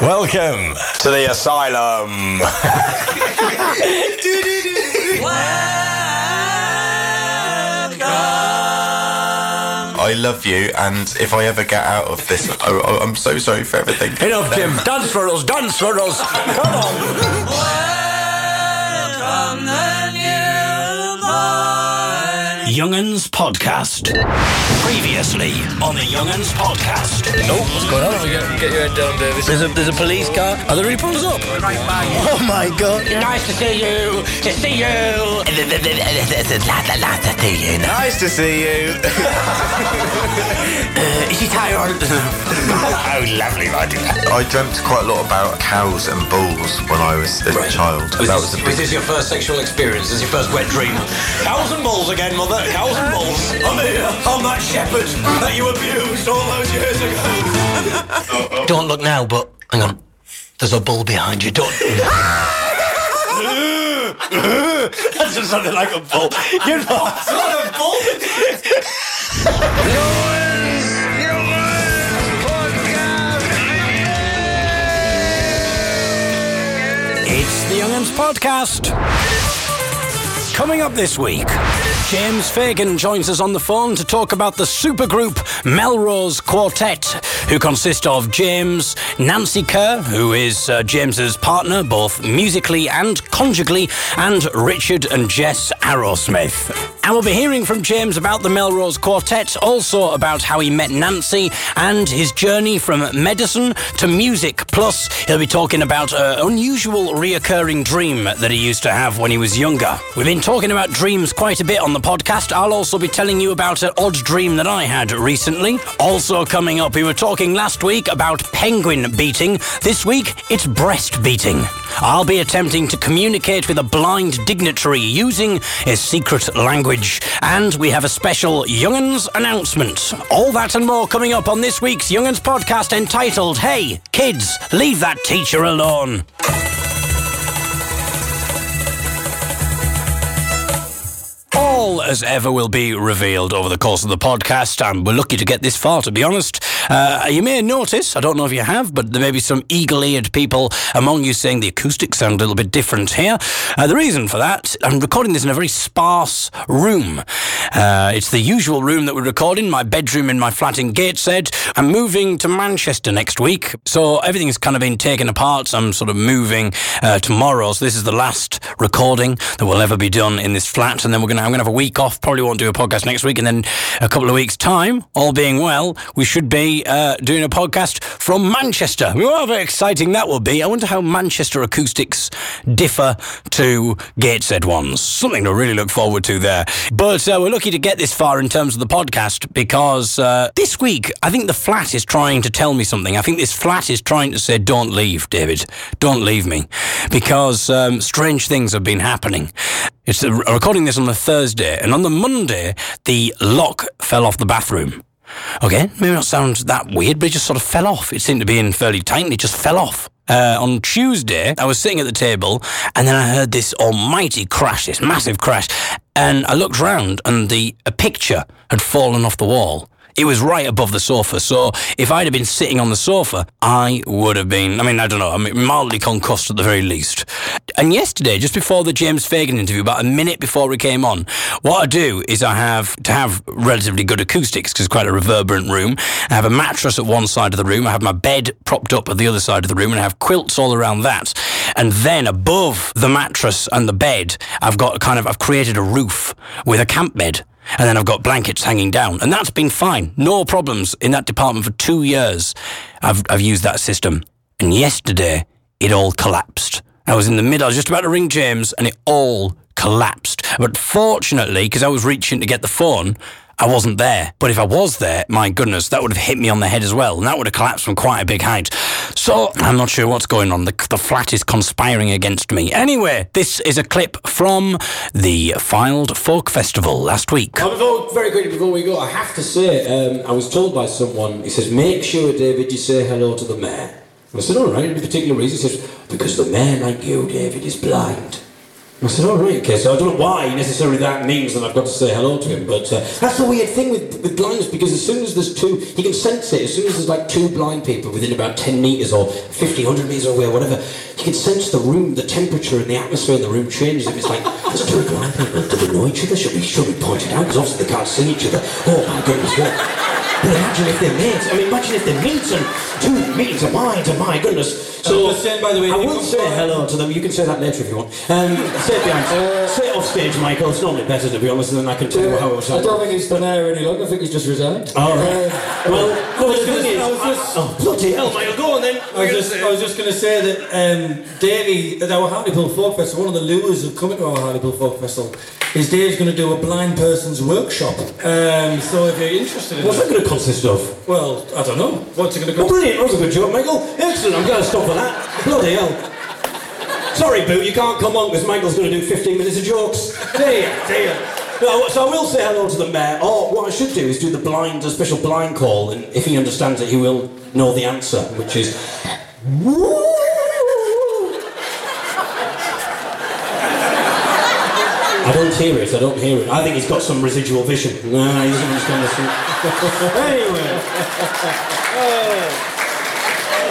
Welcome to the asylum. I love you, and if I ever get out of this, I, I, I'm so sorry for everything. Enough, Jim. Dance for us, dance for us. Come on. Young'uns Podcast. Previously on the Young'uns Podcast. Oh, what's going on? Get, get your head down, Davis. There's a, there's a police car. Are there any pulls up? Oh my god. Nice to see you. To see you. Nice to see you. Nice to see you. Uh, is he tired? oh, lovely, right? I dreamt quite a lot about cows and bulls when I was a child. Was, that this, was a was this your first sexual experience? This is your first wet dream? Cows and bulls again, mother. Cows and bulls. I'm here. I'm that shepherd that you abused all those years ago. Don't look now, but hang on. There's a bull behind you. Don't. That just sounded like a bull. You know, it's not a bull. It's the Young'uns Podcast. Coming up this week, James Fagan joins us on the phone to talk about the supergroup Melrose Quartet, who consist of James, Nancy Kerr, who is uh, James's partner both musically and conjugally, and Richard and Jess Arrowsmith. And we'll be hearing from James about the Melrose Quartet, also about how he met Nancy and his journey from medicine to music. Plus, he'll be talking about an unusual reoccurring dream that he used to have when he was younger. We've been talking about dreams quite a bit on the podcast. I'll also be telling you about an odd dream that I had recently. Also coming up, we were talking last week about penguin beating. This week, it's breast beating. I'll be attempting to communicate with a blind dignitary using a secret language. And we have a special Young'uns announcement. All that and more coming up on this week's Young'uns podcast entitled, Hey, Kids, Leave That Teacher Alone. As ever will be revealed over the course of the podcast, and we're lucky to get this far, to be honest. Uh, you may notice, I don't know if you have, but there may be some eagle eared people among you saying the acoustics sound a little bit different here. Uh, the reason for that, I'm recording this in a very sparse room. Uh, it's the usual room that we record in, my bedroom in my flat in Gateshead. I'm moving to Manchester next week, so everything's kind of been taken apart. So I'm sort of moving uh, tomorrow, so this is the last recording that will ever be done in this flat, and then we're gonna I'm gonna have a week off. Probably won't do a podcast next week, and then a couple of weeks time, all being well, we should be uh, doing a podcast from Manchester. How very exciting that will be. I wonder how Manchester acoustics differ to Gateshead ones. Something to really look forward to there. But uh, we're lucky to get this far in terms of the podcast because uh, this week I think the flat is trying to tell me something. I think this flat is trying to say, "Don't leave, David. Don't leave me," because um, strange things have been happening. It's recording this on the Thursday, and on the Monday, the lock fell off the bathroom. Okay, maybe not sound that weird, but it just sort of fell off. It seemed to be in fairly tight, and it just fell off. Uh, on Tuesday, I was sitting at the table, and then I heard this almighty crash, this massive crash, and I looked round, and the a picture had fallen off the wall. It was right above the sofa, so if I'd have been sitting on the sofa, I would have been, I mean, I don't know, I mean, mildly concussed at the very least. And yesterday, just before the James Fagan interview, about a minute before we came on, what I do is I have to have relatively good acoustics because it's quite a reverberant room. I have a mattress at one side of the room, I have my bed propped up at the other side of the room, and I have quilts all around that. And then above the mattress and the bed, I've got kind of, I've created a roof with a camp bed. And then I've got blankets hanging down. And that's been fine. No problems in that department for two years. I've, I've used that system. And yesterday, it all collapsed. I was in the middle, I was just about to ring James, and it all collapsed. But fortunately, because I was reaching to get the phone, I wasn't there. But if I was there, my goodness, that would have hit me on the head as well. And that would have collapsed from quite a big height. So I'm not sure what's going on. The, the flat is conspiring against me. Anyway, this is a clip from the Fylde Folk Festival last week. before, very quickly before we go, I have to say, um, I was told by someone, he says, make sure, David, you say hello to the mayor. I said, all right, any particular reason? He says, because the mayor, like you, David, is blind. I said, oh, right, okay, so I don't know why necessarily that means that I've got to say hello to him, but uh, that's the weird thing with, with blindness, because as soon as there's two, he can sense it, as soon as there's like two blind people within about 10 metres or 50, 100 metres away, or whatever, he can sense the room, the temperature and the atmosphere in the room changes. If it's like, there's two blind people, do they know each other? Should we, should we point it out? Because obviously they can't see each other. Oh my goodness, what? But imagine if they meet. I mean, imagine if they meet and two meetings of mind. Oh my goodness. So, saying, by the way, I will say hello to them. You can say that later if you want. Um, say it behind. Uh, say it off stage, Michael. It's normally better to be honest, and then I can tell you how it was. I don't think he's been there any longer. I think he's just resigned. All right. Uh, well, well, the thing is, I was just, oh bloody hell, Michael, go on then. I was just, I was just going to say that um, Davey, at our Hartlepool Folk Festival, one of the lures of coming to our Hartlepool Folk Festival is Dave's going to do a blind person's workshop. Um, so if you're interested in What's that, to consist of? well, I don't know. What's it going to Oh, go? brilliant. That was a good job, Michael. Excellent. I'm going to stop for that. Bloody hell. Sorry, Boo, you can't come on because Michael's going to do 15 minutes of jokes. Dear, dear. No, so I will say hello to the mayor. Or what I should do is do the blind, a special blind call, and if he understands it, he will know the answer, which is. I don't hear it, I don't hear it. I think he's got some residual vision. Nah, he doesn't understand this. anyway. Oh.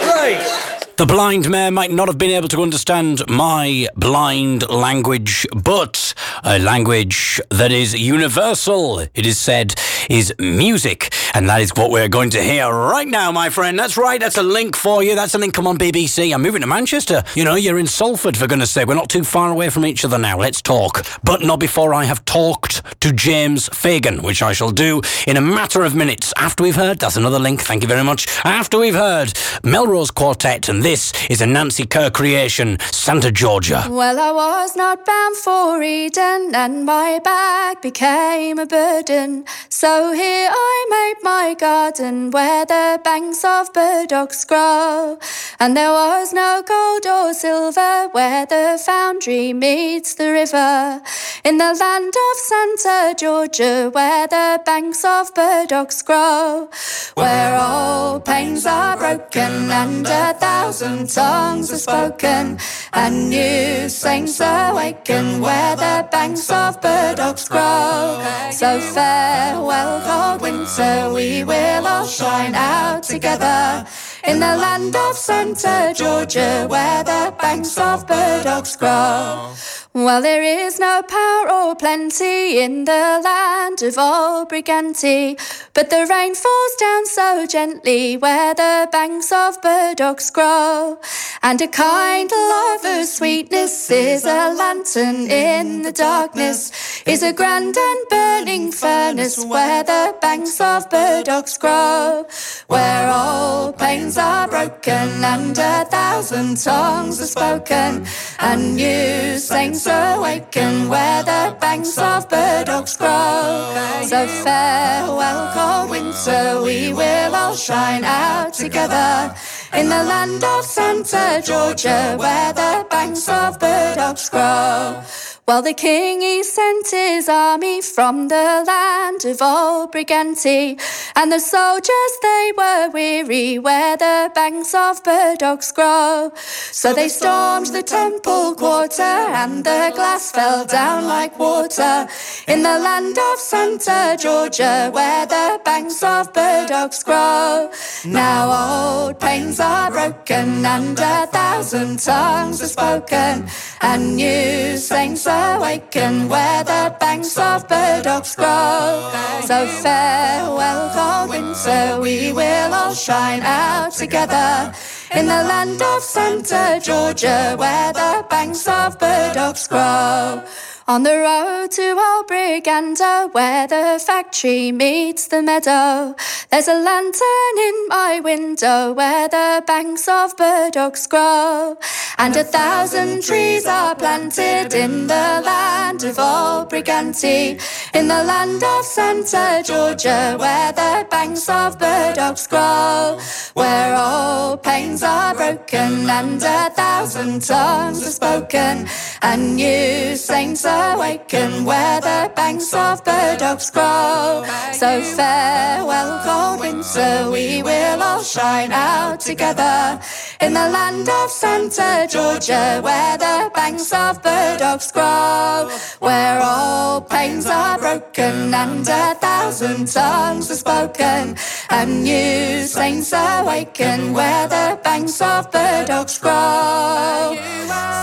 Right. The blind mayor might not have been able to understand my blind language, but a language that is universal, it is said, is music. And that is what we're going to hear right now, my friend. That's right, that's a link for you. That's a link. Come on, BBC. I'm moving to Manchester. You know, you're in Salford, for goodness sake. We're not too far away from each other now. Let's talk. But not before I have talked to James Fagan, which I shall do in a matter of minutes. After we've heard, that's another link. Thank you very much. After we've heard Melrose Quartet, and this is a Nancy Kerr creation, Santa Georgia. Well, I was not bound for Eden, and my back became a burden. So here I made my garden where the banks of burdocks grow. And there was no gold or silver where the foundry meets the river. In the land of Santa Georgia, where the banks of burdocks grow. Where all pains are broken and a thousand tongues are spoken. And new saints awaken where the banks of burdocks grow. So farewell, cold winter, we will all shine out together. In the land of Santa Georgia, where the banks of burdocks grow. Well, there is no power or plenty in the land of old Briganti, but the rain falls down so gently where the banks of burdocks grow. And a kind love lover's sweetness is a lantern in the darkness, is a grand and burning furnace where the banks of burdocks grow. Where all pains are broken and a thousand tongues are spoken, and new saints awaken where the banks of burdocks grow. So farewell, cold winter, we will all shine out together. In the land of Santa Georgia, where the banks of burdocks grow. Well, the king he sent his army from the land of old Briganti, and the soldiers they were weary where the banks of burdocks grow. So they stormed the temple quarter, and the glass fell down like water. In the land of Santa Georgia, where the banks of burdocks grow. Now old pains are broken, and a thousand tongues are spoken, and new saints awaken where the banks of burdocks grow. So farewell, cold winter, we will all shine out together. In the land of Santa Georgia, where the banks of burdocks grow. On the road to Old Briganda, where the factory meets the meadow, there's a lantern in my window where the banks of burdocks grow. And a thousand trees are planted in the land of Old Briganti, in the land of Santa Georgia, where the banks of burdocks grow. Where all pains are broken and a thousand tongues are spoken, and new saints awaken where the banks of burdocks grow. So farewell, cold winter, we will all shine out together. In the land of Santa Georgia, where the banks of burdocks grow, where all pains are broken and a thousand tongues are spoken, and new saints awaken, where the banks of burdocks grow.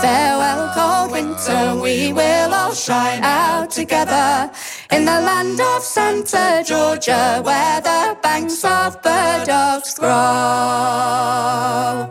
Farewell, cold winter, we will all shine out together in the land of Santa Georgia, where the banks of burdocks grow.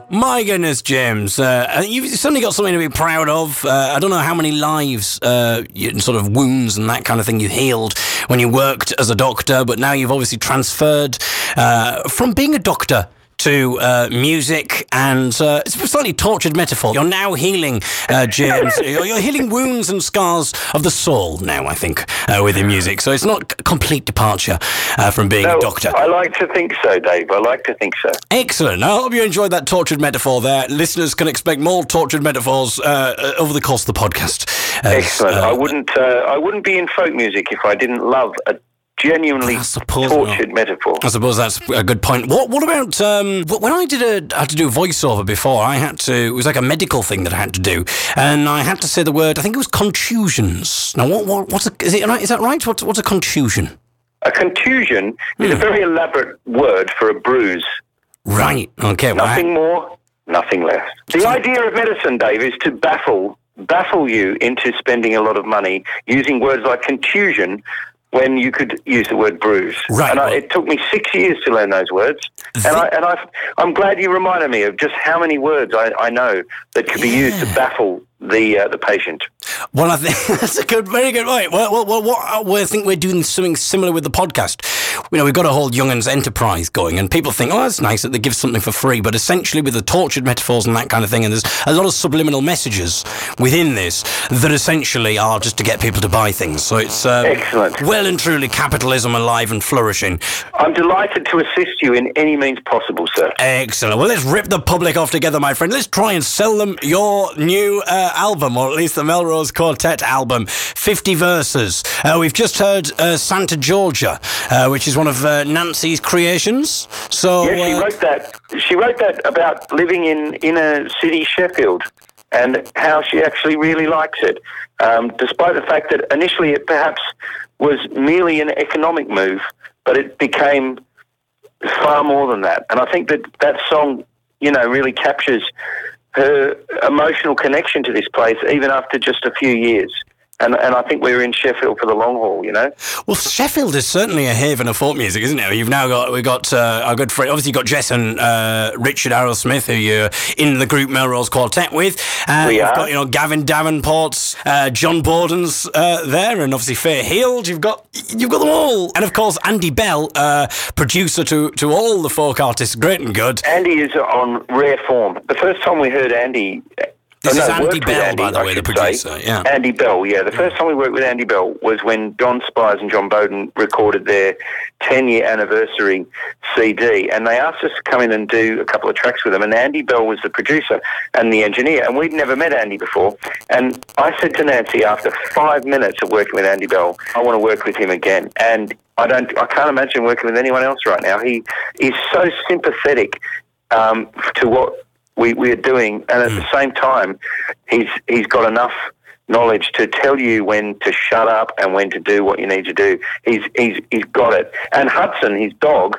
My goodness, James, uh, you've suddenly got something to be proud of. Uh, I don't know how many lives, uh, you- sort of wounds and that kind of thing you healed when you worked as a doctor, but now you've obviously transferred uh, from being a doctor to uh, music and uh, it's a slightly tortured metaphor. You're now healing, uh, James. you're, you're healing wounds and scars of the soul now, I think, uh, with your music. So it's not a complete departure uh, from being No, a doctor. I like to think so, Dave. I like to think so. Excellent. I hope you enjoyed that tortured metaphor there. Listeners can expect more tortured metaphors uh, over the course of the podcast. As, Excellent. uh, I wouldn't. Uh, I wouldn't be in folk music if I didn't love a genuinely I suppose tortured not. metaphor. I suppose that's a good point. What What about um, when I did a I had to do a voiceover before? I had to. It was like a medical thing that I had to do, and I had to say the word. I think it was contusions. Now, what, what what's a, is it? Is that right? What's what's a contusion? A contusion is Hmm. a very elaborate word for a bruise. Right. Okay. well, I- Nothing more, nothing less. The idea of medicine, Dave, is to baffle baffle you into spending a lot of money using words like contusion when you could use the word bruise. Right, And I, it took me six years to learn those words. And, I, and I, I'm glad you reminded me of just how many words I, I know that could be used to baffle the uh, the patient. Well, I think that's a good, very good point. Well, well, well what, well, I think we're doing something similar with the podcast. You know, we've got a whole Young'uns enterprise going, and people think, oh, that's nice that they give something for free. But essentially, with the tortured metaphors and that kind of thing, and there's a lot of subliminal messages within this that essentially are just to get people to buy things. So it's um, Excellent. well and truly capitalism alive and flourishing. I'm delighted to assist you in any means possible, sir. Excellent. Well, let's rip the public off together, my friend. Let's try and sell them your new uh, album, or at least the Melrose Quartet album, 50 verses. Uh, we've just heard uh, Santa Georgia, uh, which is one of uh, Nancy's creations. So, Yeah, she uh, wrote that. She wrote that about living in inner city Sheffield and how she actually really likes it, um, despite the fact that initially it perhaps was merely an economic move, but it became far more than that. And I think that that song, you know, really captures her emotional connection to this place, even after just a few years. And, and I think we're in Sheffield for the long haul, you know. Well, Sheffield is certainly a haven of folk music, isn't it? You've now got we've got uh, our good friend. Obviously, you've got Jess and uh, Richard Arrowsmith, who you're in the group Melrose Quartet with. Uh, We you've are. got you know Gavin Davenport's, uh, Jon Boden's uh, there, and obviously Fay Hield. You've got you've got them all, and of course Andy Bell, uh, producer to to all the folk artists, great and good. Andy is on rare form. The first time we heard Andy. This is Andy Bell, by the way, the producer, say. yeah. Andy Bell, yeah. The first time we worked with Andy Bell was when John Spiers and Jon Boden recorded their 10 year anniversary CD. And they asked us to come in and do a couple of tracks with them. And Andy Bell was the producer and the engineer. And we'd never met Andy before. And I said to Nancy after five minutes of working with Andy Bell, I want to work with him again. And I don't, I can't imagine working with anyone else right now. He is so sympathetic um, to what we, we're doing, and at the same time, he's he's got enough knowledge to tell you when to shut up and when to do what you need to do. He's he's he's got it. And Hudson, his dog,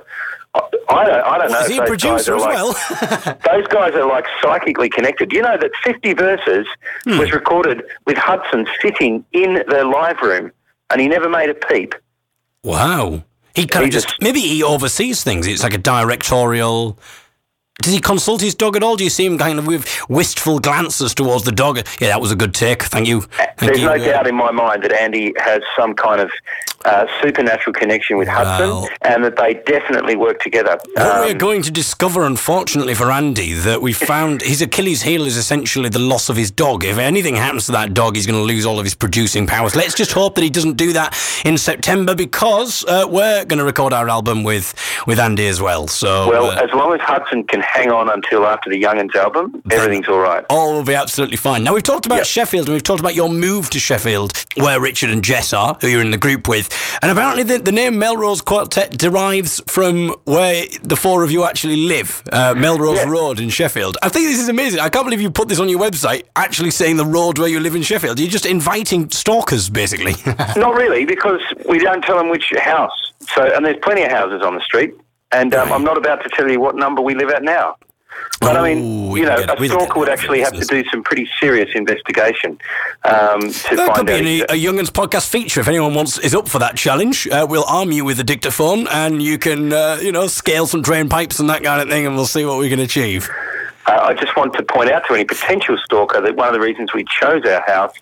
I I don't I don't know. Is if he a those producer as like, well? those guys are like psychically connected. You know that 50 Verses Hmm. was recorded with Hudson sitting in their live room, and he never made a peep. wow. He kind of just just- maybe he oversees things. It's like a directorial. Does he consult his dog at all? Do you see him kind of with wistful glances towards the dog? Yeah, that was a good take. Thank you. Thank There's you. no doubt in my mind that Andy has some kind of uh, supernatural connection with Hudson, and that they definitely work together. What we're Um, going to discover, unfortunately for Andy, that we found his Achilles heel is essentially the loss of his dog. If anything happens to that dog, he's going to lose all of his producing powers. Let's just hope that he doesn't do that in September because uh, we're going to record our album with, with Andy as well. So well, uh, as long as Hudson can hang on until after the Young'uns album, everything's all right. all will be absolutely fine. Now, we've talked about Yep. Sheffield and we've talked about your move to Sheffield, where Richard and Jess are, who you're in the group with. And apparently, the, the name Melrose Quartet derives from where the four of you actually live, uh, Melrose Yeah. Road in Sheffield. I think this is amazing. I can't believe you put this on your website, actually saying the road where you live in Sheffield. You're just inviting stalkers, basically. Not really, because we don't tell them which house. So, and there's plenty of houses on the street, and um, I'm not about to tell you what number we live at now. But I mean, you know, a stalker would actually have to do some pretty serious investigation um, to That could be out. exa- a Young'uns podcast feature. If anyone wants is up for that challenge, uh, we'll arm you with a dictaphone, and you can, uh, you know, scale some drain pipes and that kind of thing, and we'll see what we can achieve. Uh, I just want to point out to any potential stalker that one of the reasons we chose our house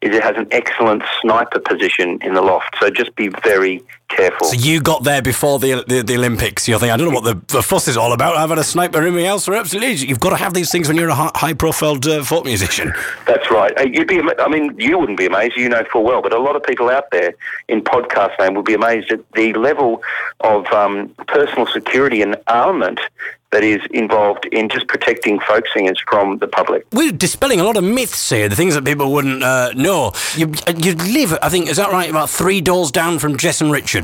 is it has an excellent sniper position in the loft. So just be very careful. So you got there before the the, the Olympics. You're thinking, I don't know what the, the fuss is all about. I've had a sniper in my house for absolutely. You've got to have these things when you're a high profile uh, folk musician. That's right. You'd be, I mean, you wouldn't be amazed, you know full well, but a lot of people out there in podcast land would be amazed at the level of um, personal security and armament that is involved in just protecting folk singers from the public. We're dispelling a lot of myths here, the things that people wouldn't uh, know. You, you live, I think, is that right, about three doors down from Jess and Richard?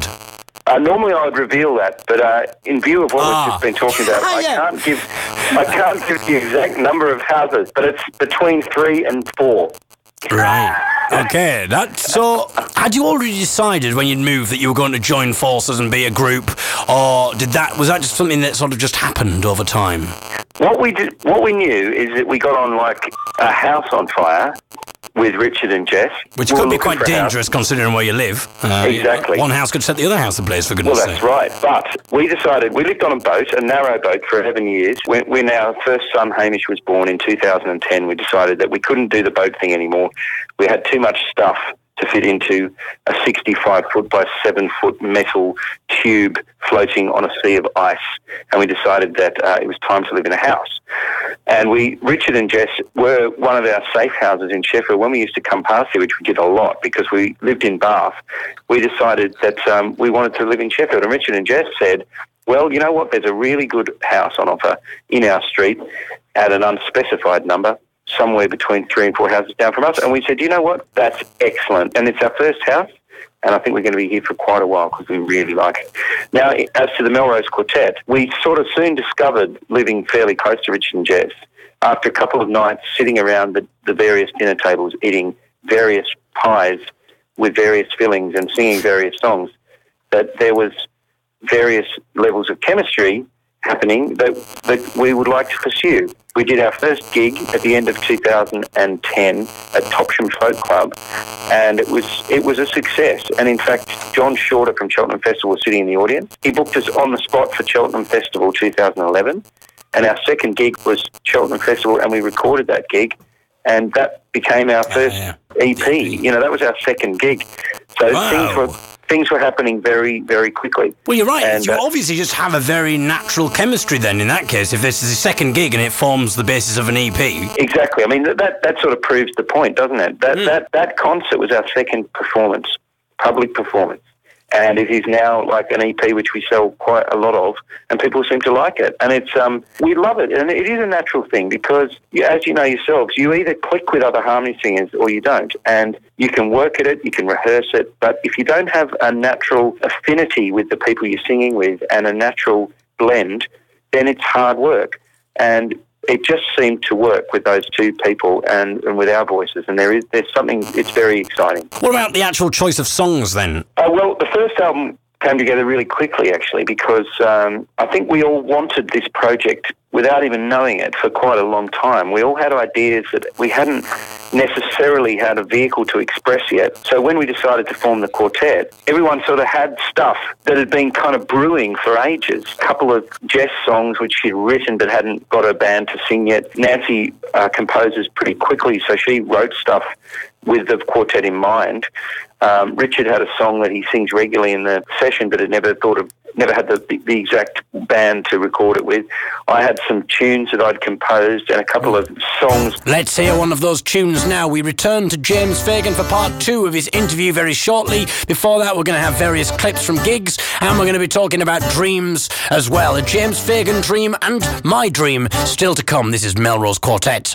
Uh, normally, I would reveal that, but uh, in view of what Ah. we've just been talking about, I Yeah. can't give I can't give the exact number of houses, but it's between three and four. Right. Okay. That so. Had you already decided when you'd moved that you were going to join forces and be a group, or did that was that just something that sort of just happened over time? What we did, what we knew is that we got on like a house on fire with Richard and Jess, Which were could be quite for a house. dangerous considering where you live. Uh, you know, Exactly. one house could set the other house ablaze, for goodness. sake. Well, that's sake. right. But we decided we lived on a boat, a narrow boat, for 11 years. When, when our first son Hamish was born in 2010, we decided that we couldn't do the boat thing anymore. We had too much stuff to fit into a 65 foot by 7 foot metal tube floating on a sea of ice. And we decided that uh, it was time to live in a house. And we, Richard and Jess, were one of our safe houses in Sheffield. When we used to come past here, which we did a lot because we lived in Bath, we decided that um, we wanted to live in Sheffield. And Richard and Jess said, well, you know what? There's a really good house on offer in our street at an unspecified number, somewhere between three and four houses down from us. And we said, you know what? That's excellent. And it's our first house. And I think we're going to be here for quite a while because we really like it. Now, as to the Melrose Quartet, we sort of soon discovered living fairly close to Richard and Jess after a couple of nights sitting around the, the various dinner tables eating various pies with various fillings and singing various songs that there was various levels of chemistry happening that, that we would like to pursue. We did our first gig at the end of 2010 at Topsham Folk Club, and it was it was a success. And in fact, John Shorter from Cheltenham Festival was sitting in the audience. He booked us on the spot for Cheltenham Festival 2011, and our second gig was Cheltenham Festival, and we recorded that gig, and that became our first yeah. EP. You know, that was our second gig. So Wow. things were things were happening very very quickly. Well, you're right. And, you uh, obviously just have a very natural chemistry then, in that case, if this is a second gig and it forms the basis of an EP. Exactly. I mean, that, that, sort of proves the point, doesn't it? That, that, that concert was our second performance, public performance. And it is now like an EP which we sell quite a lot of, and people seem to like it. And it's um, we love it, and it is a natural thing because, you, as you know yourselves, you either click with other harmony singers or you don't, and you can work at it, you can rehearse it, but if you don't have a natural affinity with the people you're singing with and a natural blend, then it's hard work. And it just seemed to work with those two people and, and with our voices. And there is there's something. It's very exciting. What about the actual choice of songs then? Uh, well, the first album came together really quickly, actually, because um, I think we all wanted this project without even knowing it for quite a long time. We all had ideas that we hadn't necessarily had a vehicle to express yet. So when we decided to form the quartet, everyone sort of had stuff that had been kind of brewing for ages. A couple of Jess songs which she'd written but hadn't got her band to sing yet. Nancy uh, composes pretty quickly, so she wrote stuff with the quartet in mind. Um, Richard had a song that he sings regularly in the session, but had never thought of, never had the, the exact band to record it with. I had some tunes that I'd composed and a couple of songs. Let's hear one of those tunes now. We return to James Fagan for part two of his interview very shortly. Before that, we're going to have various clips from gigs, and we're going to be talking about dreams as well. A James Fagan dream and my dream still to come. This is Melrose Quartet.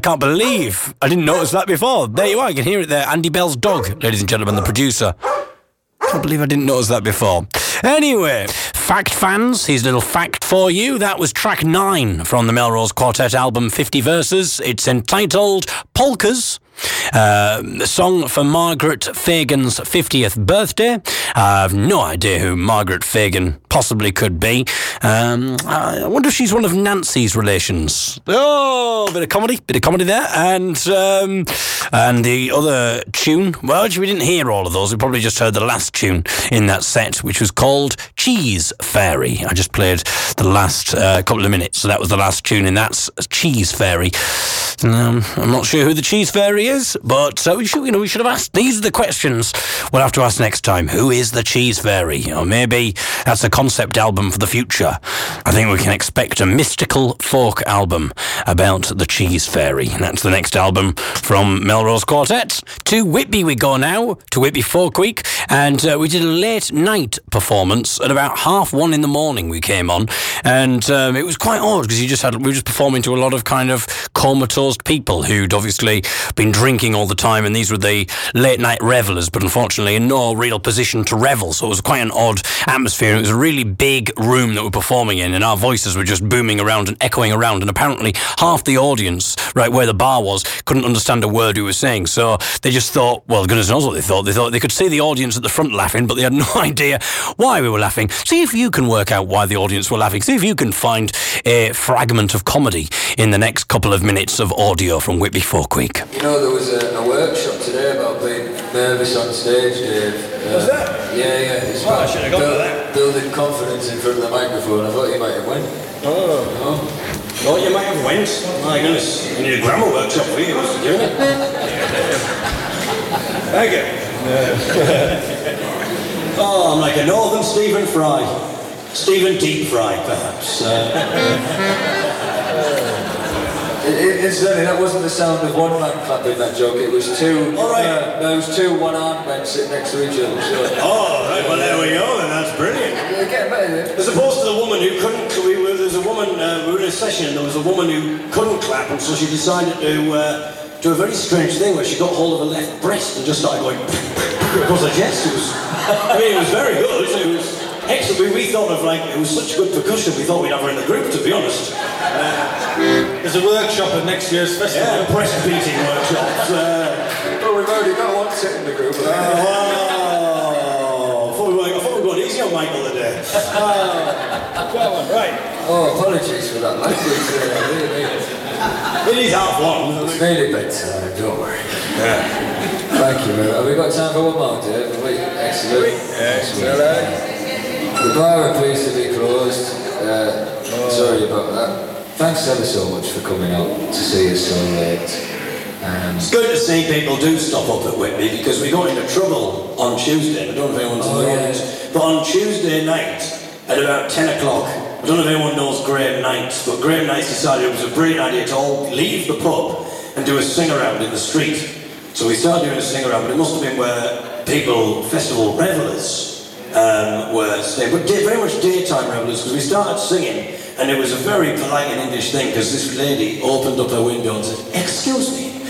Can't believe I didn't notice that before. There you are. You can hear it there. Andy Bell's dog, ladies and gentlemen, the producer. Can't believe I didn't notice that before. Anyway, fact fans, here's a little fact for you. That was track nine from the Melrose Quartet album 50 Verses. It's entitled Polkas. Uh, song for Margaret Fagan's 50th birthday. I have no idea who Margaret Fagan possibly could be. Um, I wonder if she's one of Nancy's relations. Oh, bit of comedy, bit of comedy there. And um, and the other tune, well, we didn't hear all of those. We probably just heard the last tune in that set, which was called Cheese Fairy. I just played the last uh, couple of minutes, so that was the last tune in that's Cheese Fairy. Um, I'm not sure who the Cheese Fairy is, but uh, we should, you know, we should have asked. These are the questions we'll have to ask next time. Who is the Cheese Fairy? Or maybe that's a concept album for the future. I think we can expect a mystical folk album about the Cheese Fairy. That's the next album from Melrose Quartet. To Whitby we go now, to Whitby Folk Week, and uh, we did a late night performance at about half one in the morning we came on, and um, it was quite odd because you just had, we were just performing to a lot of kind of comatose people who'd obviously been drinking all the time, and these were the late night revelers, but unfortunately in no real position to revel. So it was quite an odd atmosphere. It was a really big room that we're performing in, and our voices were just booming around and echoing around. And apparently, half the audience, right where the bar was, couldn't understand a word we were saying. So they just thought, well, goodness knows what they thought. They thought they could see the audience at the front laughing, but they had no idea why we were laughing. See if you can work out why the audience were laughing. See if you can find a fragment of comedy in the next couple of minutes of audio from Whitby Folk Week. You know, there was a, a workshop today about being nervous on stage, Dave. Uh, Was that? Yeah, yeah. It's Oh, I should have gone buil- with that. Building confidence in front of the microphone. I thought you might have went. Oh. Oh, you might have went. My goodness. You need a grammar workshop for you, Mr. Doing it. Thank you. oh, I'm like a northern Stephen Fry. Stephen Deep Fry, perhaps. Uh, It, it, incidentally, that wasn't the sound of one man clapping that joke. It was two. All right. Uh, there was two one-armed men sitting next to each other. So. oh, right, well, there we go, then. That's brilliant. Getting better. As opposed to the woman who couldn't, we were, there was a woman, uh, we were in a session, and there was a woman who couldn't clap, and so she decided to uh, do a very strange thing where she got hold of her left breast and just started going across her chest. It was, I mean, it was very good. It was excellent. We, we thought of like, it was such good percussion, we thought we'd have her in the group, to be honest. There's a workshop at next year's festival. Yeah, breast beating workshops. Uh, Well, we've already got one sitting in the group. oh, I thought we were, I thought we were going easy on Michael today. Oh, right. Oh, apologies for that language. Uh, really. It is half one. It's nearly bedtime, don't worry. Yeah. Thank you, man. Have we got time for one more, Dave? Have we? Excellent. Excellent. The bar are pleased to be closed. Uh, Sorry about that. Thanks ever so much for coming out to see us so late. Um, It's good to see people do stop up at Whitby because we got into trouble on Tuesday. I don't know if anyone's Oh, in the yeah. audience, but on Tuesday night at about 10 o'clock, I don't know if anyone knows Graham Knights, but Graham Knights decided it was a brilliant idea to all leave the pub and do a sing around in the street. So we started doing a sing around, but it must have been where people, festival revelers, um, were staying, but very much daytime revelers because we started singing and it was a very polite and English thing because this lady opened up her window and said, Excuse me,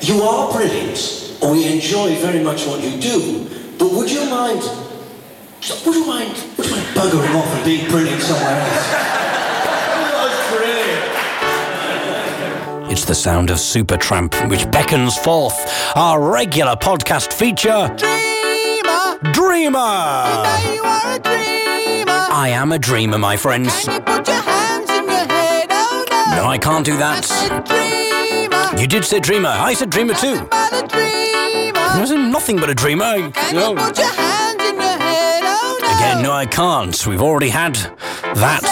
you are brilliant, and we enjoy very much what you do, but would you mind, would you mind, would you mind buggering off and being brilliant somewhere else? It's the sound of Supertramp, which beckons forth our regular podcast feature, Dreamer, Dreamer. you are a dreamer. I am a dreamer, my friends. Can you put your hands in your head? Oh no. No, I can't do I that. said dreamer. You did say dreamer. I said dreamer too. But a dreamer. I said nothing but a dreamer. Can No. you put your hands in your head? Oh no. Again, no, I can't. We've already had that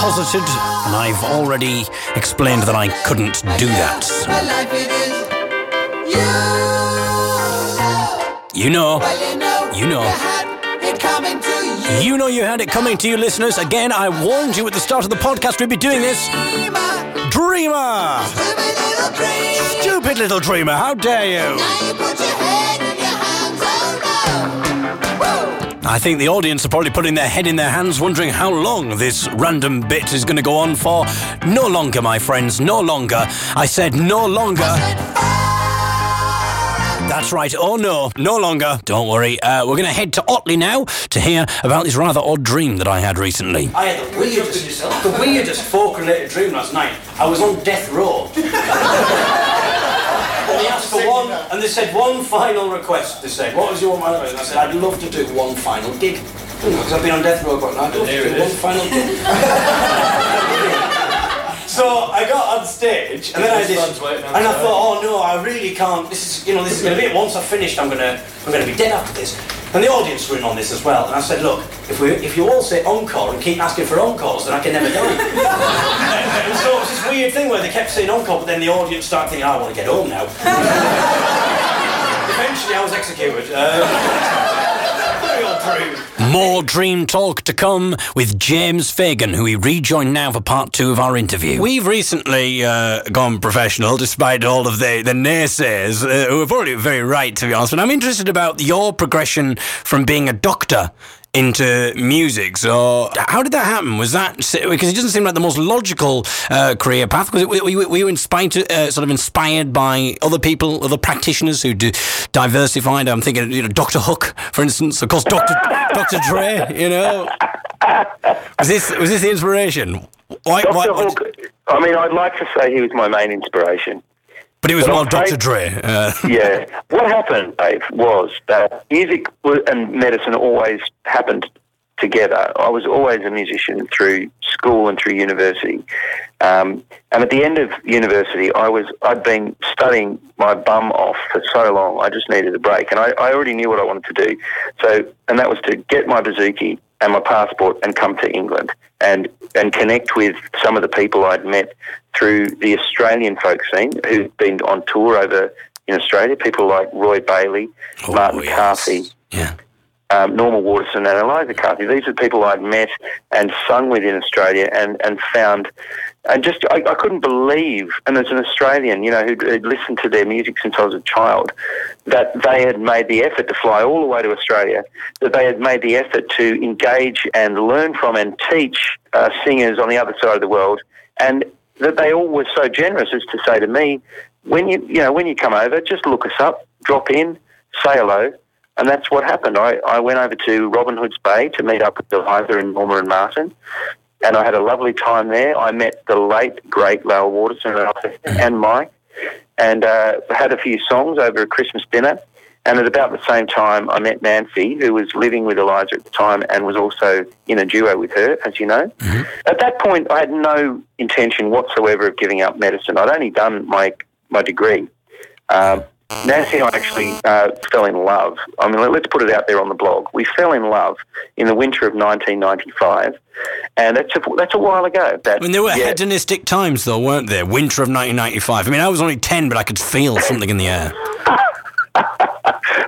posited, and I've already explained that I couldn't do that. My life it is. You. You know, Well, you know. You know. You had it coming to you. you know you had it coming to you, listeners. Again, I warned you at the start of the podcast we'd be doing this. Dreamer. Stupid little dream. Stupid little dreamer, how dare you? Now you put your head in your hands. Oh. I think the audience are probably putting their head in their hands, wondering how long this random bit is going to go on for. No longer, my friends, no longer. I said no longer. That's right. Oh no, no longer. Don't worry. Uh, we're going to head to Otley now to hear about this rather odd dream that I had recently. I had the weirdest, the weirdest folk-related dream last night. I was on death row. and they asked for one, and they said one final request. They said, "What was your one final?" request?" And I said, "I'd love to do one final gig." Because I've been on death row quite I'd love to do one final gig. So I got on stage, and then I did, and I thought, oh no, I really can't. This is, you know, this is going to be it. Once I've finished, I'm gonna, I'm gonna be dead after this. And the audience were in on this as well. And I said, look, if we, if you all say encore and keep asking for encores, then I can never die. and so it was this weird thing where they kept saying encore, but then the audience started thinking, "Oh, I want to get home now. Eventually, I was executed. Dream. More dream talk to come with James Fagan, who we rejoin now for part two of our interview. We've recently uh, gone professional, despite all of the, the naysayers, uh, who are probably very right, to be honest. But I'm interested about your progression from being a doctor into music. So, how did that happen? Was that because it doesn't seem like the most logical uh, career path? Was it, were, you, were you inspired, to, uh, sort of inspired by other people, other practitioners who do diversified? I'm thinking, you know, Doctor Hook, for instance. Of course, Doctor Doctor Dre. You know, was this was this the inspiration? Why, Dr. why- Hook, I mean, I'd like to say he was my main inspiration. But it was more Dr. Dre. Uh, yeah. What happened, Dave, was that music and medicine always happened together. I was always a musician through school and through university. Um, and at the end of university, I was I'd been studying my bum off for so long. I just needed a break, and I, I already knew what I wanted to do. So, and that was to get my bouzouki and my passport and come to England and and connect with some of the people I'd met through the Australian folk scene who'd been on tour over in Australia. People like Roy Bailey, Oh, Martin yes. Carthy, yeah. um, Norma Waterson and Eliza Carthy. These are people I'd met and sung with in Australia and, and found, and just, I, I couldn't believe, and as an Australian, you know, who'd, who'd listened to their music since I was a child, that they had made the effort to fly all the way to Australia, that they had made the effort to engage and learn from and teach uh, singers on the other side of the world, and that they all were so generous as to say to me, when you, you know, when you come over, just look us up, drop in, say hello, and that's what happened. I, I went over to Robin Hood's Bay to meet up with Eliza and Norma and Martin, and I had a lovely time there. I met the late, great Lal Waterson and Mike, and uh, had a few songs over a Christmas dinner. And at about the same time, I met Nancy, who was living with Eliza at the time and was also in a duo with her, as you know. At that point, I had no intention whatsoever of giving up medicine. I'd only done my, my degree. Um, Nancy and I actually uh, fell in love. I mean, let- let's put it out there on the blog. We fell in love in the winter of 1995, and that's a, that's a while ago. That, I mean, there were yeah. hedonistic times, though, weren't there? Winter of 1995. I mean, I was only 10, but I could feel something in the air.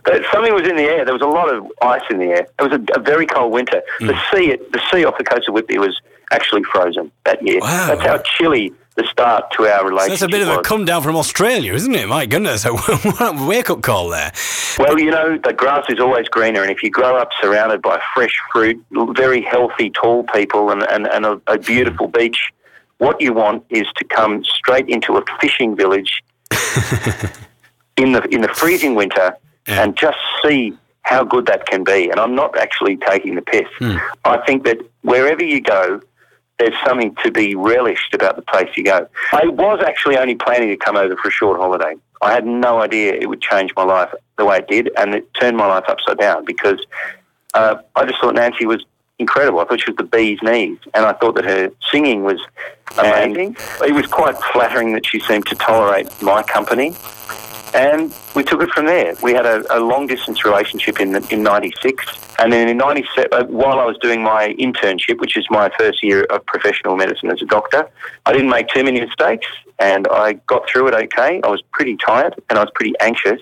But something was in the air. There was a lot of ice in the air. It was a, a very cold winter. The sea, the sea off the coast of Whitby was actually frozen that year. Wow. That's how chilly the start to our So relationship that's a bit of a come down from Australia, isn't it? My goodness, what a wake up call there. Well, you know, the grass is always greener, and if you grow up surrounded by fresh fruit, very healthy, tall people, and, and, and a, a beautiful beach, what you want is to come straight into a fishing village in the in the freezing winter Yeah. and just see how good that can be. And I'm not actually taking the piss. Hmm. I think that wherever you go, there's something to be relished about the place you go. I was actually only planning to come over for a short holiday. I had no idea it would change my life the way it did, and it turned my life upside down because uh, I just thought Nancy was incredible. I thought she was the bee's knees, and I thought that her singing was amazing. It was quite flattering that she seemed to tolerate my company, and we took it from there. We had a, a long distance relationship in in '96, and then in '97, uh, while I was doing my internship, which is my first year of professional medicine as a doctor, I didn't make too many mistakes, and I got through it okay. I was pretty tired and I was pretty anxious,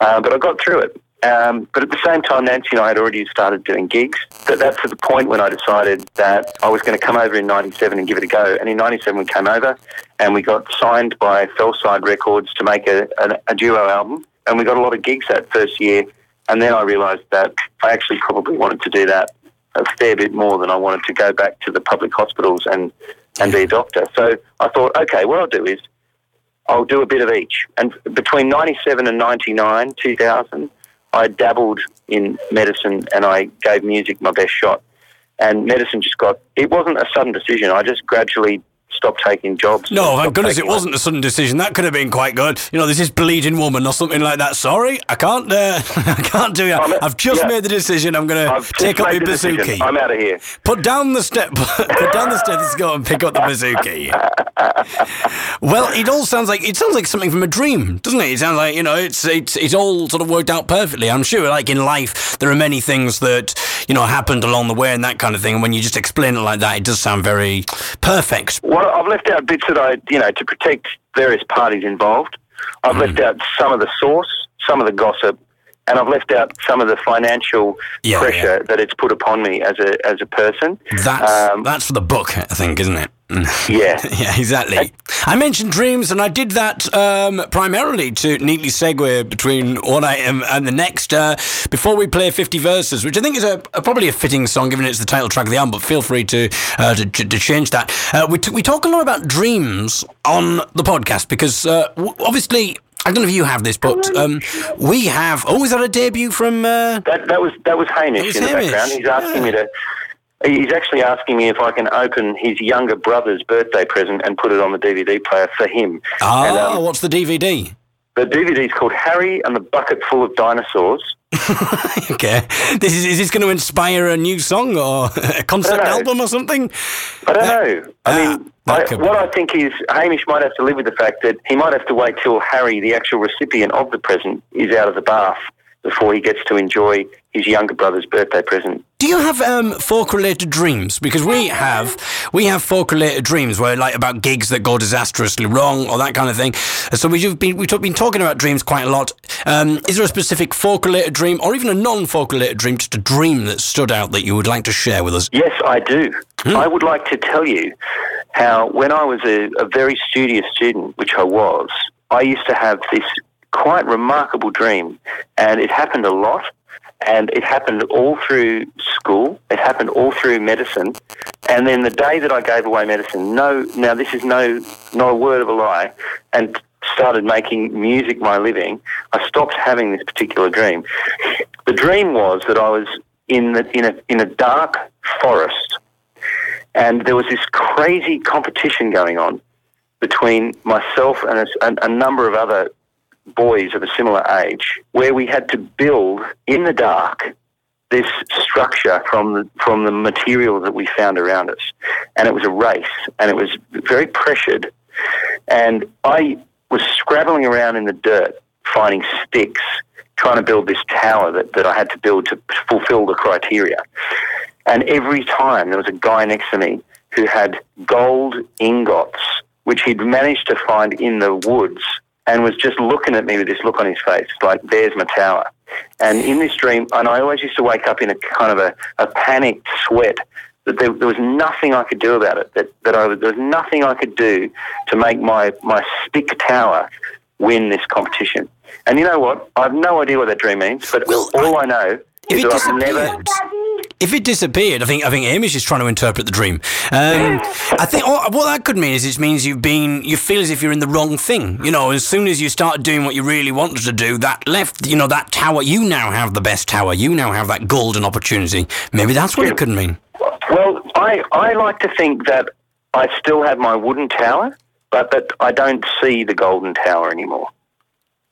uh, but I got through it. Um, but at the same time, Nancy and I had already started doing gigs. That that's at the point when I decided that I was going to come over in '97 and give it a go. And in '97 we came over, and we got signed by Fellside Records to make a, a, a duo album. And we got a lot of gigs that first year And then I realised that I actually probably wanted to do that a fair bit more than I wanted to go back to the public hospitals and, and be a doctor. So I thought, okay, what I'll do is I'll do a bit of each. And between 97 and 99, 2000, I dabbled in medicine and I gave music my best shot. And medicine just got, it wasn't a sudden decision. I just gradually stopped taking jobs. No, thank goodness it wasn't a sudden decision. That could have been quite good. You know, this is bleeding woman or something like that. Sorry, I can't. Uh, I can't do it. I've just yeah. made the decision. I'm going to take up the bouzouki. I'm out of here. Put down the step. Put down the stethoscope and pick up the bouzouki. well, it all sounds like it sounds like something from a dream, doesn't it? It sounds like you know, it's it's it's all sort of worked out perfectly. I'm sure, like in life, there are many things that you know happened along the way and that kind of thing. And when you just explain it like that, it does sound very perfect. Well, I've left out bits that I, you know, to protect various parties involved. I've left Hmm. out some of the source, some of the gossip, and I've left out some of the financial Yeah, pressure that it's put upon me as a as a person. That's Um, that's for the book, I think, isn't it? Yeah. yeah, exactly. I mentioned dreams, and I did that um, primarily to neatly segue between one item and the next. Uh, before we play 50 verses, which I think is a, a- probably a fitting song, given it's the title track of the album. But feel free to uh, to, to change that. Uh, we t- we talk a lot about dreams on the podcast because uh, w- obviously. I don't know if you have this, but um, we have. Oh, is that a debut from? Uh, That that was that was Hamish was in the background. He's asking yeah. me to. He's actually asking me if I can open his younger brother's birthday present and put it on the DVD player for him. ah, And, um, what's the DVD? the DVD is called Harry and the Bucket Full of Dinosaurs. Okay, this is is this going to inspire a new song or a concept album or something? I don't know. I Ah, mean, I, what. I think is Hamish might have to live with the fact that he might have to wait till Harry, the actual recipient of the present, is out of the bath before he gets to enjoy his younger brother's birthday present. Do you have um, folk-related dreams? Because we have, we have folk-related dreams where, like, about gigs that go disastrously wrong or that kind of thing. So we've been we've been talking about dreams quite a lot. Um, is there a specific folk-related dream, or even a non-folk-related dream, just a dream that stood out that you would like to share with us? Yes, I do. Hmm. I would like to tell you how when I was a, a very studious student, which I was, I used to have this quite remarkable dream, and it happened a lot. And it happened all through school. It happened all through medicine. And then the day that I gave away medicine, no, now this is no, not a word of a lie, and started making music my living, I stopped having this particular dream. The dream was that I was in the, in a in a dark forest, and there was this crazy competition going on between myself and a, and a number of other boys of a similar age, where we had to build in the dark this structure from the, from the material that we found around us, and it was a race, and it was very pressured, and I was scrabbling around in the dirt finding sticks, trying to build this tower that, that I had to build to fulfill the criteria. And every time there was a guy next to me who had gold ingots, which he'd managed to find in the woods, and was just looking at me with this look on his face, like, there's my tower. And in this dream, and I always used to wake up in a kind of a, a panicked sweat that there, there was nothing I could do about it, that, that I, there was nothing I could do to make my, my stick tower win this competition. And you know what? I have no idea what that dream means, but Well, all I, know If it that I've never... disappeared, if it disappeared, I think I think Hamish is trying to interpret the dream. Um, I think oh, what that could mean is it means you've been you feel as if you're in the wrong thing. You know, as soon as you start doing what you really wanted to do, that left you know that tower. You now have the best tower. You now have that golden opportunity. Maybe that's what it could mean. Well, I, I like to think that I still have my wooden tower, but that I don't see the golden tower anymore.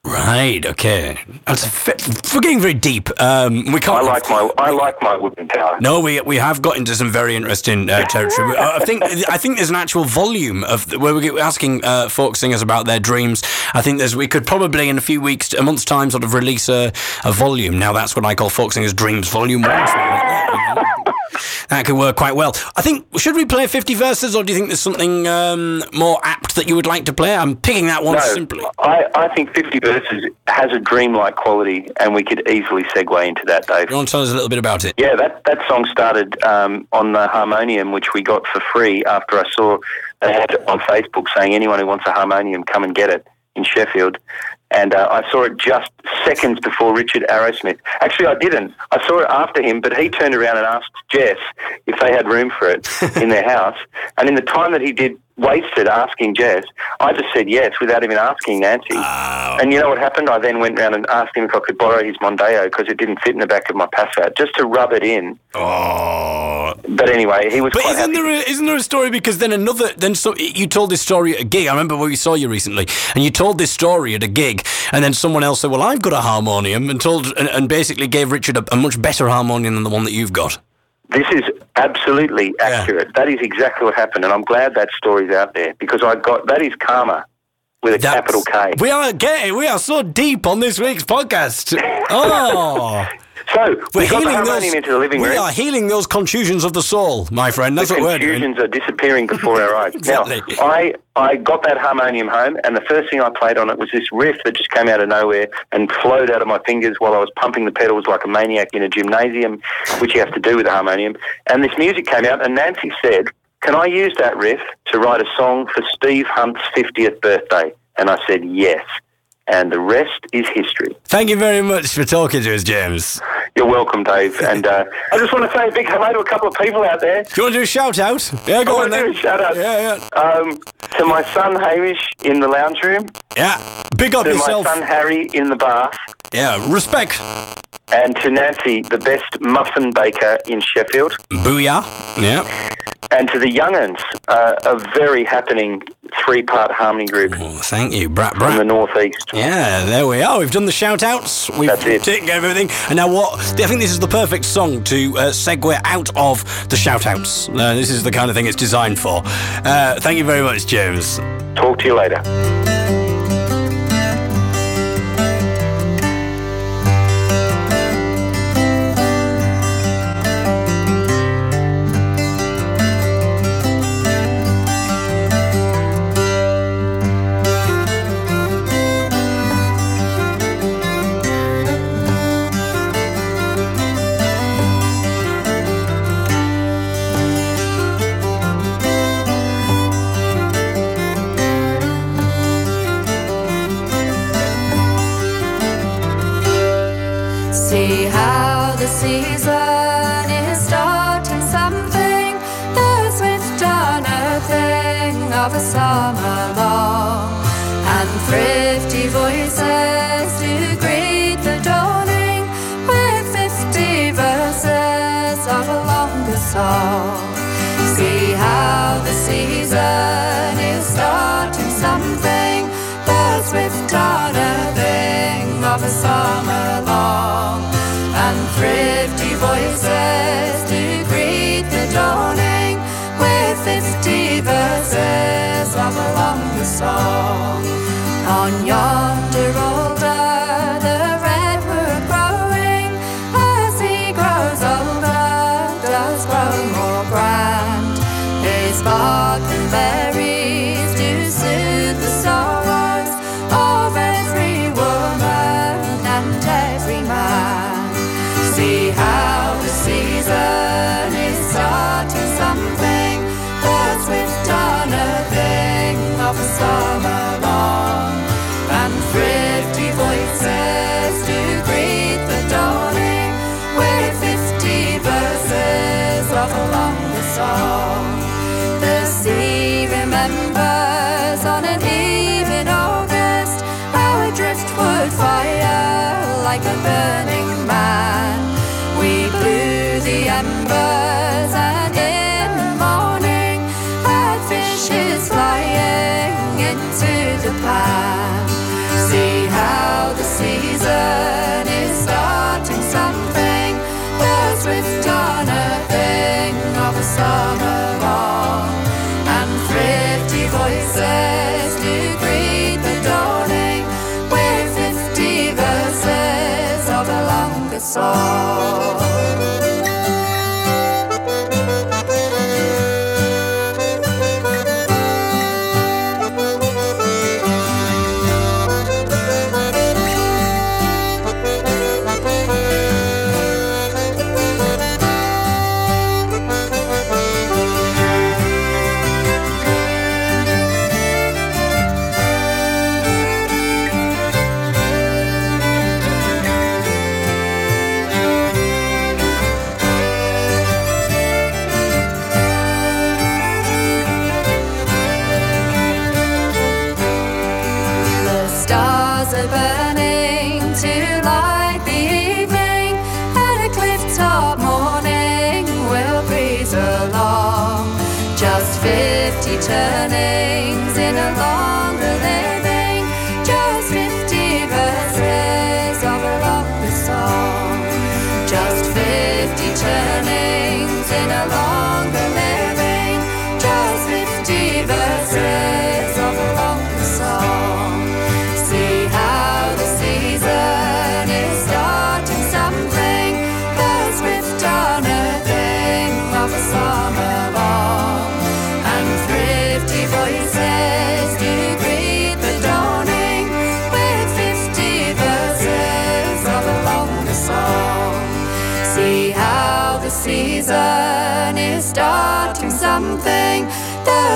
Right. Okay. That's f- we're getting very deep. Um, we can't. I like my I like my wooden tower. No, we we have got into some very interesting uh, territory. I I think I think there's an actual volume of where we're asking uh, folk singers about their dreams. I think there's we could probably in a few weeks, a month's time, sort of release a, a volume. Now that's what I call folk singers dreams volume one. that, you know. That could work quite well. I think should we play 50 verses, or do you think there's something um, more apt that you would like to play? I'm picking that one No, simply. I, I think 50 Verses has a dreamlike quality, and we could easily segue into that, Dave. You want to tell us a little bit about it? Yeah, that, that song started um, on the harmonium, which we got for free after I saw an ad on Facebook saying anyone who wants a harmonium, come and get it in Sheffield. And uh, I saw it just seconds before Richard Arrowsmith. Actually, I didn't. I saw it after him, but he turned around and asked Jess if they had room for it in their house. And in the time that he did wasted asking Jess, I just said yes without even asking Nancy. Ah, and you know what happened? I then went round and asked him if I could borrow his Mondeo because it didn't fit in the back of my Passat, just to rub it in. Oh. But anyway, he was But quite isn't happy. there, a, isn't there a story? Because then another, then so you told this story at a gig. I remember when we saw you recently, and you told this story at a gig, and then someone else said, "Well, I've got a harmonium," and told, and, and basically gave Richard a, a much better harmonium than the one that you've got. This is absolutely accurate. That is exactly what happened, and I'm glad that story's out there because I got that is karma with a That's- capital K. We are getting, we are so deep on this week's podcast. Oh, So we're healing those. into the living room. we are healing those contusions of the soul, my friend. That's the what we're doing. confusions are disappearing before our eyes. Exactly. Now, I, I got that harmonium home, and the first thing I played on it was this riff that just came out of nowhere and flowed out of my fingers while I was pumping the pedals like a maniac in a gymnasium, which you have to do with a harmonium. And this music came out, and Nancy said, Can I use that riff to write a song for Steve Hunt's 50th birthday? And I said, Yes. And the rest is history. Thank you very much for talking to us, James. You're welcome, Dave. And uh, I just want to say a big hello to a couple of people out there. Do you want to do a shout out? Yeah, go I on then. shout out. Yeah, yeah. Um, to my son Hamish in the lounge room, Yeah. Big up to yourself. my son Harry in the bath, Yeah, respect. And to Nancy, the best muffin baker in Sheffield, Booyah. Yeah. and to the young'uns, uh, a very happening three-part harmony group Oh, thank you, Brat from the northeast. Yeah, there we are. We've done the shout outs. We've That's it. taken care of everything. And now, what? I think this is the perfect song to uh, segue out of the shout outs. Uh, this is the kind of thing it's designed for. Uh, thank you very much, James. Talk to you later. Season is starting something. The swift dawn a thing of a summer long. And thrifty voices do greet the dawning with fifty verses of a longer song. See how the season is starting something. The swift dawn voices do greet the dawning with fifty verses of a longer song. On yonder sea remembers on an eve in August our driftwood fire like a burning song.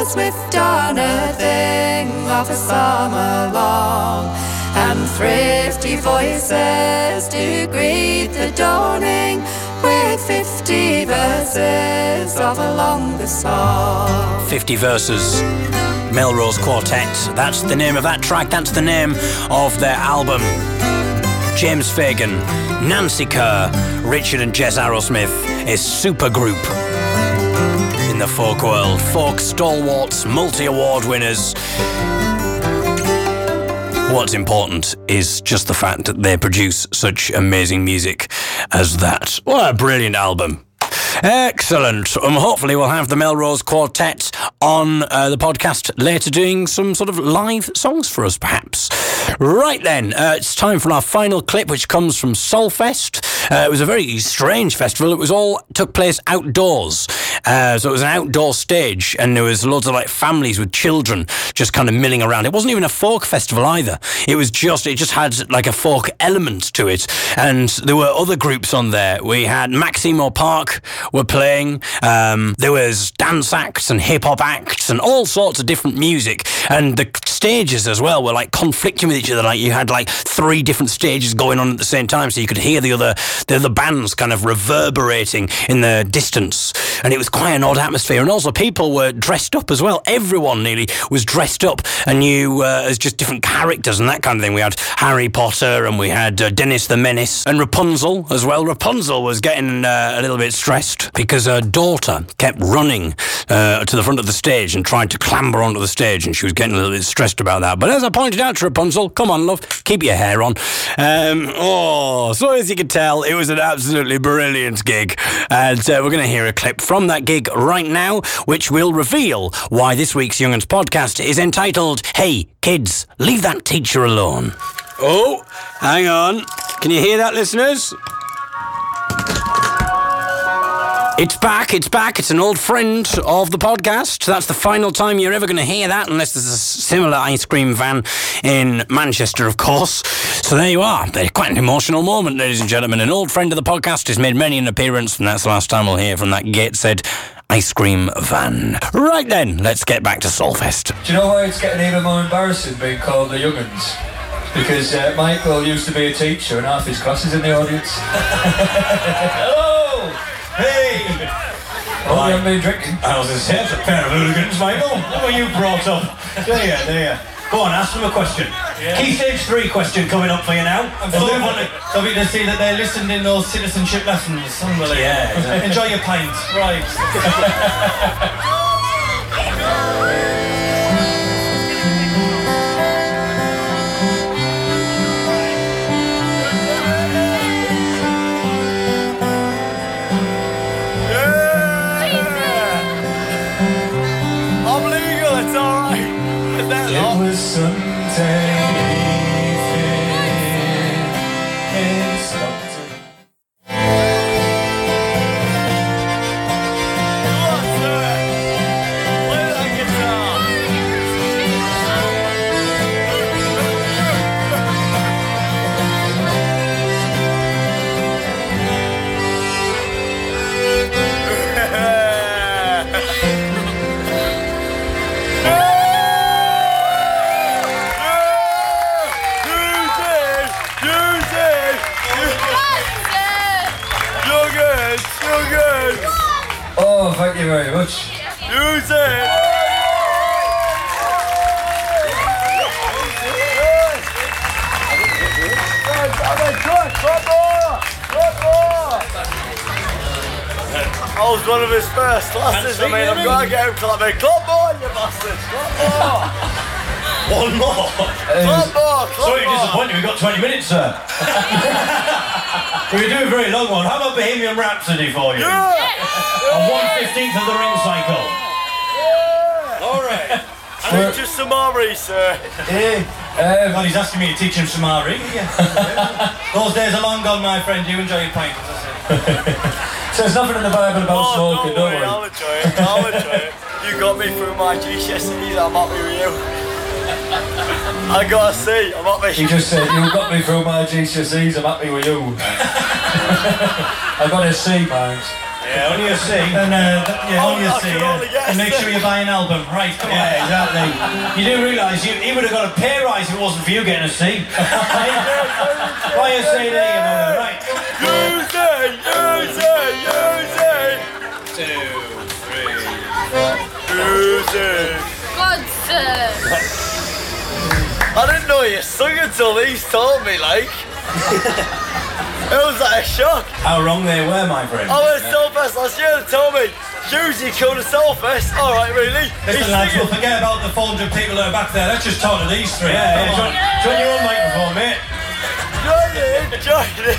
The swift unearthing of a summer long. And thrifty voices do greet the dawning with 50 verses of a longer song. 50 verses. Melrose Quartet. That's the name of that track. That's the name of their album. James Fagan, Nancy Kerr, Richard and Jess Arrowsmith, a super group in the folk world. Folk stalwarts, multi award winners. What's important is just the fact that they produce such amazing music as that. What a brilliant album. Excellent. Um, hopefully, we'll have the Melrose Quartet on uh, the podcast later doing some sort of live songs for us, perhaps. Right then, uh, it's time for our final clip, which comes from Solfest. Uh, it was a very strange festival. It was all took place outdoors. Uh, so it was an outdoor stage, and there was loads of like families with children just kind of milling around. It wasn't even a folk festival either. It was just it just had like a folk element to it, and there were other groups on there. We had Maximo Park were playing. Um, there was dance acts and hip hop acts and all sorts of different music, and the stages as well were like conflicting with each other. Like you had like three different stages going on at the same time, so you could hear the other the other bands kind of reverberating in the distance, and it was quite an odd atmosphere. And also, people were dressed up as well. Everyone nearly was dressed up, and you uh, as just different characters and that kind of thing. We had Harry Potter, and we had uh, Dennis the Menace, and Rapunzel as well. Rapunzel was getting uh, a little bit stressed because her daughter kept running uh, to the front of the stage and tried to clamber onto the stage, and she was getting a little bit stressed about that. But as I pointed out to Rapunzel, come on, love, keep your hair on. Um, oh, so as you can tell, it was an absolutely brilliant gig. And uh, we're going to hear a clip from that gig right now, which will reveal why this week's Young'uns podcast is entitled, Hey, Kids, Leave That Teacher Alone. Oh, hang on. Can you hear that, listeners? It's back, it's back. It's an old friend of the podcast. That's the final time you're ever going to hear that, unless there's a similar ice cream van in Manchester, of course. So there you are. Quite an emotional moment, ladies and gentlemen. An old friend of the podcast has made many an appearance, and that's the last time we'll hear from that Gateshead ice cream van. Right then, let's get back to Solfest. Do you know why it's getting even more embarrassing being called the Young'uns? Because uh, Michael used to be a teacher and half his class is in the audience. Hey! Oh, you haven't been drinking? I was say, it's a pair of hooligans, Michael. What were you brought up? There you, there you. Go on, ask them a question. Key stage three question coming up for you now. I'm so happy to see that they listened in those citizenship lessons. Unbelievable. Yeah, exactly. Enjoy your pint. Right. very much. I was one of his first classes. I mean, I'm you, going to get him clapping. Clap more, you bastards! Clap more! One more. clap more! Sorry to disappoint you. We've got 20 minutes, sir. we do a very long one. How about Bohemian Rhapsody for you? Yeah! On one fifteenth of the ring cycle. All right. I need just some Ari, sir. Uh, well, he's asking me to teach him Samari. Those days are long gone, my friend. You enjoy your pint. as I said. So there's nothing in the Bible about Oh, smoking, don't don't worry, I'll worry. enjoy it. I'll enjoy it. You got me through my GCSEs. I'm happy with you. I gotta see. I'm happy. He just said, you got me through my GCSEs, I'm happy with you. I got a C, mine. Yeah, only a C. And, uh, yeah, Oh, only a I C. can Yeah. only get a And make sure you buy an album. Right, yeah, exactly. You do realise you, he would have got a pay rise if it wasn't for you getting a C. Buy a CD, you know, right. Use it! Use it! Use it! Two, three, Use it! God, sir. I didn't know you sung until these told me, like. it was like a shock. How wrong they were, my friend. I went to Solfest last year and told me, usually killed a Solfest. Alright, really? Listen, lads, we'll forget about the 400 people that are back there. Let's just talk to these three. Yeah, yeah. Join your own microphone, mate. Join in, join in.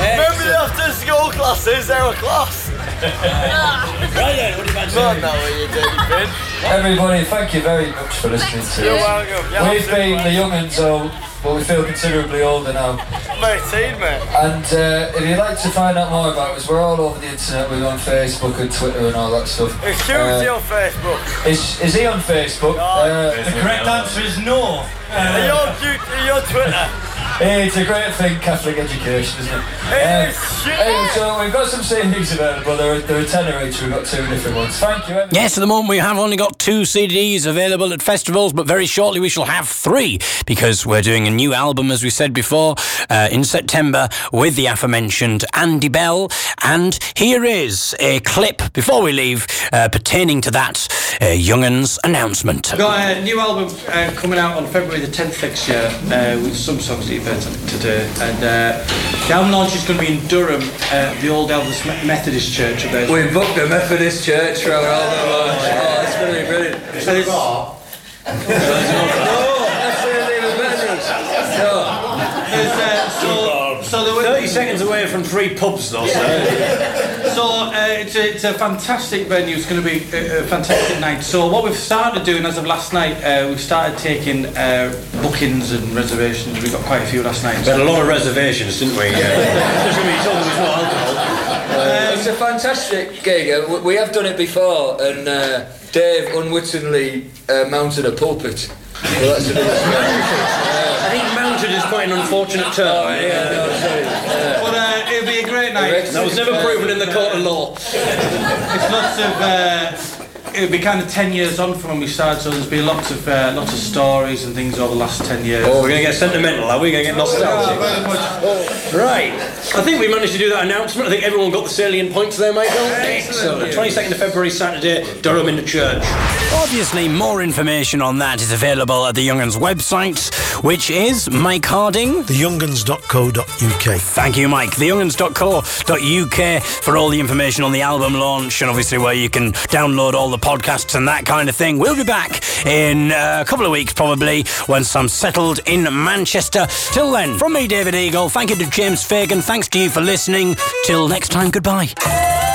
Remember the after school classes, they were class. Right then, what do you fancy? Not know what you did, Everybody, thank you very much for listening to You're us. welcome. You're We've absolutely been the young'uns, so, but we feel considerably older now. 18, mate. And uh, if you'd like to find out more about us, we're all over the internet. We're on Facebook and Twitter and all that stuff. It's Uh, Tuesday on Facebook. is, is he on Facebook? Uh, The correct answer is no. Are you on, are you on Twitter? Hey, it's a great thing, Catholic education, isn't it? It Um. Hey, so we've got some CDs available. They're, they're a tenner each. We've got two different ones. Thank you. everyone. Yes, at the moment we have only got two CDs available at festivals, but very shortly we shall have three because we're doing a new album, as we said before, uh, in September with the aforementioned Andy Bell. And here is a clip before we leave uh, pertaining to that uh, Young'uns announcement. I've got a new album uh, coming out on February the 10th next year uh, with some songs that you've heard to- today. And uh, the album launch is going to be in Durham, uh, the old Elvet Methodist Church up there. We booked the Methodist Church for our album launch. Oh, it's going to be brilliant. So it's- No, that's even better. No. there's, uh, so, so there were, 30 seconds away from three pubs, though, sir. So uh, it's, a, it's a fantastic venue. It's going to be a, a fantastic night. So what we've started doing as of last night, uh, we've started taking uh, bookings and reservations. We got quite a few last night. We had a lot of reservations, didn't we? Yeah. Just when you told them there's no alcohol. Uh, it's a fantastic gig. Uh, we- We have done it before, and uh, Dave unwittingly uh, mounted a pulpit. Well, that's another I think mounted is quite an unfortunate term. yeah, no, sorry. But it'll be a great night. That was never proven in the court of law. It's lots of. Uh, it'll be kind of ten years on from when we started, so there's been lots of uh, lots of stories and things over the last ten years. Oh, we're going to get sentimental, are we? Going to get nostalgic? Right. I think we managed to do that announcement. I think everyone got the salient points there, Michael. Excellent. 22nd of February, Saturday, Durham in the church. Obviously, more information on that is available at the Young'uns website, which is Mike Harding. theyounguns.co.uk. Thank you, Mike. Theyoung'uns.co.uk for all the information on the album launch and obviously where you can download all the podcasts and that kind of thing. We'll be back in a couple of weeks, probably, once I'm settled in Manchester. Till then, from me, David Eagle, thank you to James Fagan. Thanks to you for listening. Till next time, goodbye.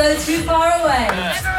Go too far away.